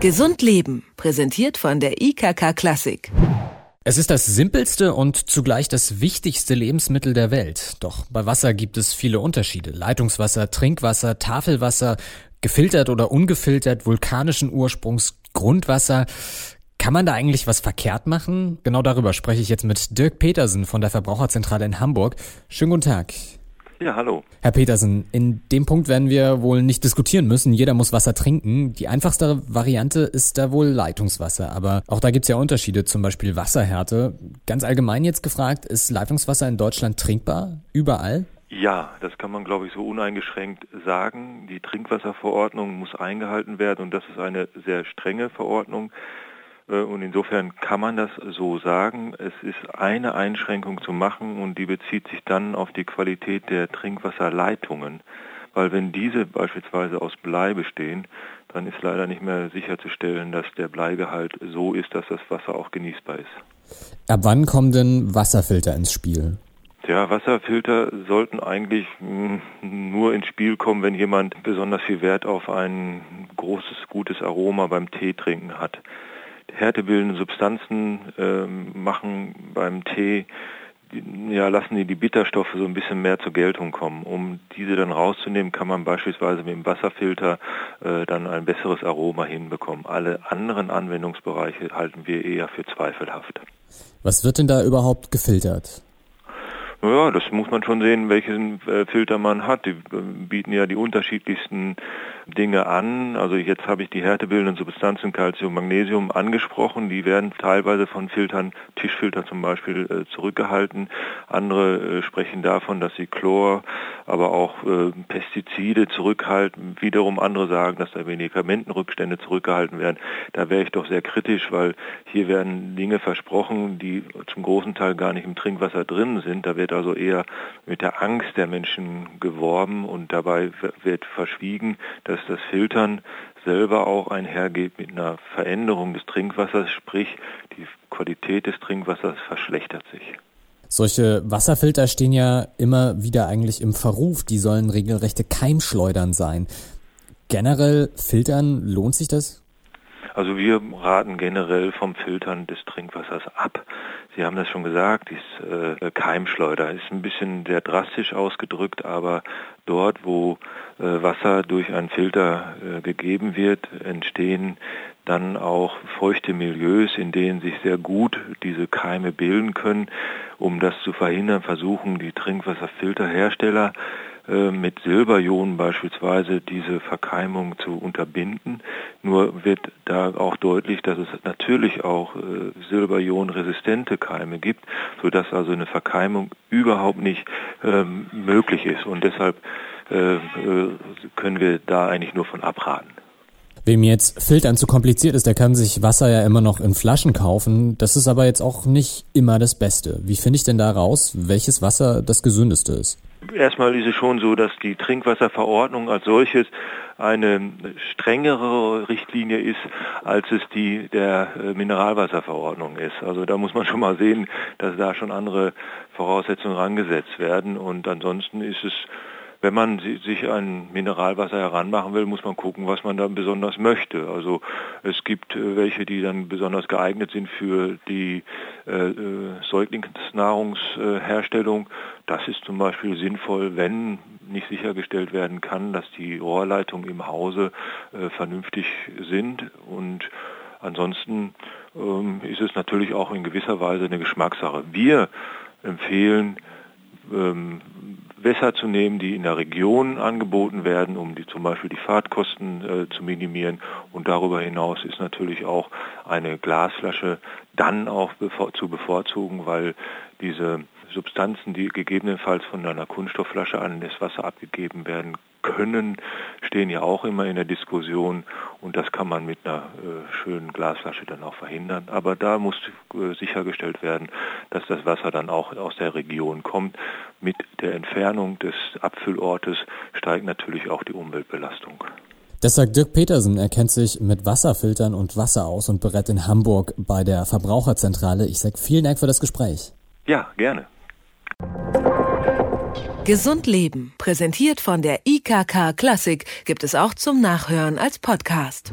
Gesund Leben, präsentiert von der IKK Klassik. Es ist das simpelste und zugleich das wichtigste Lebensmittel der Welt. Doch bei Wasser gibt es viele Unterschiede. Leitungswasser, Trinkwasser, Tafelwasser, gefiltert oder ungefiltert, vulkanischen Ursprungs, Grundwasser. Kann man da eigentlich was verkehrt machen? Genau darüber spreche ich jetzt mit Dirk Petersen von der Verbraucherzentrale in Hamburg. Schönen guten Tag. Ja, hallo. Herr Petersen, in dem Punkt werden wir wohl nicht diskutieren müssen. Jeder muss Wasser trinken. Die einfachste Variante ist da wohl Leitungswasser. Aber auch da gibt's ja Unterschiede, zum Beispiel Wasserhärte. Ganz allgemein jetzt gefragt, ist Leitungswasser in Deutschland trinkbar? Überall? Ja, das kann man, glaube ich, so uneingeschränkt sagen. Die Trinkwasserverordnung muss eingehalten werden und das ist eine sehr strenge Verordnung. Äh, und insofern kann man das so sagen. Es ist eine Einschränkung zu machen und die bezieht sich dann auf die Qualität der Trinkwasserleitungen. Weil wenn diese beispielsweise aus Blei bestehen, dann ist leider nicht mehr sicherzustellen, dass der Bleigehalt so ist, dass das Wasser auch genießbar ist. Ab wann kommen denn Wasserfilter ins Spiel? Ja, Wasserfilter sollten eigentlich hm, nur ins Spiel kommen, wenn jemand besonders viel Wert auf ein großes, gutes Aroma beim Tee trinken hat härtebildende Substanzen äh, machen beim Tee, ja, lassen die die Bitterstoffe so ein bisschen mehr zur Geltung kommen. Um diese dann rauszunehmen, kann man beispielsweise mit dem Wasserfilter äh, dann ein besseres Aroma hinbekommen. Alle anderen Anwendungsbereiche halten wir eher für zweifelhaft. Was wird denn da überhaupt gefiltert? Ja, das muss man schon sehen, welchen äh, Filter man hat. Die äh, bieten ja die unterschiedlichsten Dinge an. Also jetzt habe ich die härtebildenden Substanzen Calcium, Magnesium angesprochen. Die werden teilweise von Filtern, Tischfilter zum Beispiel, äh, zurückgehalten. Andere äh, sprechen davon, dass sie Chlor, aber auch äh, Pestizide zurückhalten. Wiederum andere sagen, dass da Medikamentenrückstände zurückgehalten werden. Da wäre ich doch sehr kritisch, weil hier werden Dinge versprochen, die zum großen Teil gar nicht im Trinkwasser drin sind. Da wird also eher mit der Angst der Menschen geworben und dabei wird verschwiegen, dass dass das Filtern selber auch einhergeht mit einer Veränderung des Trinkwassers, sprich die Qualität des Trinkwassers verschlechtert sich. Solche Wasserfilter stehen ja immer wieder eigentlich im Verruf. Die sollen regelrechte Keimschleudern sein. Generell filtern, lohnt sich das? Also wir raten generell vom Filtern des Trinkwassers ab. Sie haben das schon gesagt, dieses äh, Keimschleuder ist ein bisschen sehr drastisch ausgedrückt, aber dort, wo äh, Wasser durch einen Filter äh, gegeben wird, entstehen dann auch feuchte Milieus, in denen sich sehr gut diese Keime bilden können. Um das zu verhindern, versuchen die Trinkwasserfilterhersteller mit Silberionen beispielsweise diese Verkeimung zu unterbinden. Nur wird da auch deutlich, dass es natürlich auch äh, Silberionresistente Keime gibt, sodass also eine Verkeimung überhaupt nicht ähm, möglich ist. Und deshalb äh, äh können wir da eigentlich nur von abraten. Wem jetzt Filtern zu kompliziert ist, der kann sich Wasser ja immer noch in Flaschen kaufen. Das ist aber jetzt auch nicht immer das Beste. Wie finde ich denn da raus, welches Wasser das gesündeste ist? Erstmal ist es schon so, dass die Trinkwasserverordnung als solches eine strengere Richtlinie ist, als es die der äh, Mineralwasserverordnung ist. Also da muss man schon mal sehen, dass da schon andere Voraussetzungen rangesetzt werden. Und ansonsten ist es wenn man sich ein Mineralwasser heranmachen will, muss man gucken, was man da besonders möchte. Also es gibt äh, welche, die dann besonders geeignet sind für die äh, äh, Säuglingsnahrungsherstellung. Das ist zum Beispiel sinnvoll, wenn nicht sichergestellt werden kann, dass die Rohrleitungen im Hause äh, vernünftig sind und Ansonsten ähm, ist es natürlich auch in gewisser Weise eine Geschmackssache. Wir empfehlen ähm, Wässer zu nehmen, die in der Region angeboten werden, um die, zum Beispiel die Fahrtkosten äh, zu minimieren. Und darüber hinaus ist natürlich auch eine Glasflasche dann auch bevor, zu bevorzugen, weil diese Substanzen, die gegebenenfalls von einer Kunststoffflasche an das Wasser abgegeben werden können, stehen ja auch immer in der Diskussion und das kann man mit einer äh, schönen Glasflasche dann auch verhindern. Aber da muss äh, sichergestellt werden, dass das Wasser dann auch aus der Region kommt. Mit der Entfernung des Abfüllortes steigt natürlich auch die Umweltbelastung. Das sagt Dirk Petersen. Er kennt sich mit Wasserfiltern und Wasser aus und berät in Hamburg bei der Verbraucherzentrale. Ich sage vielen Dank für das Gespräch. Ja, gerne. Gesund Leben, präsentiert von der IKK Klassik, gibt es auch zum Nachhören als Podcast.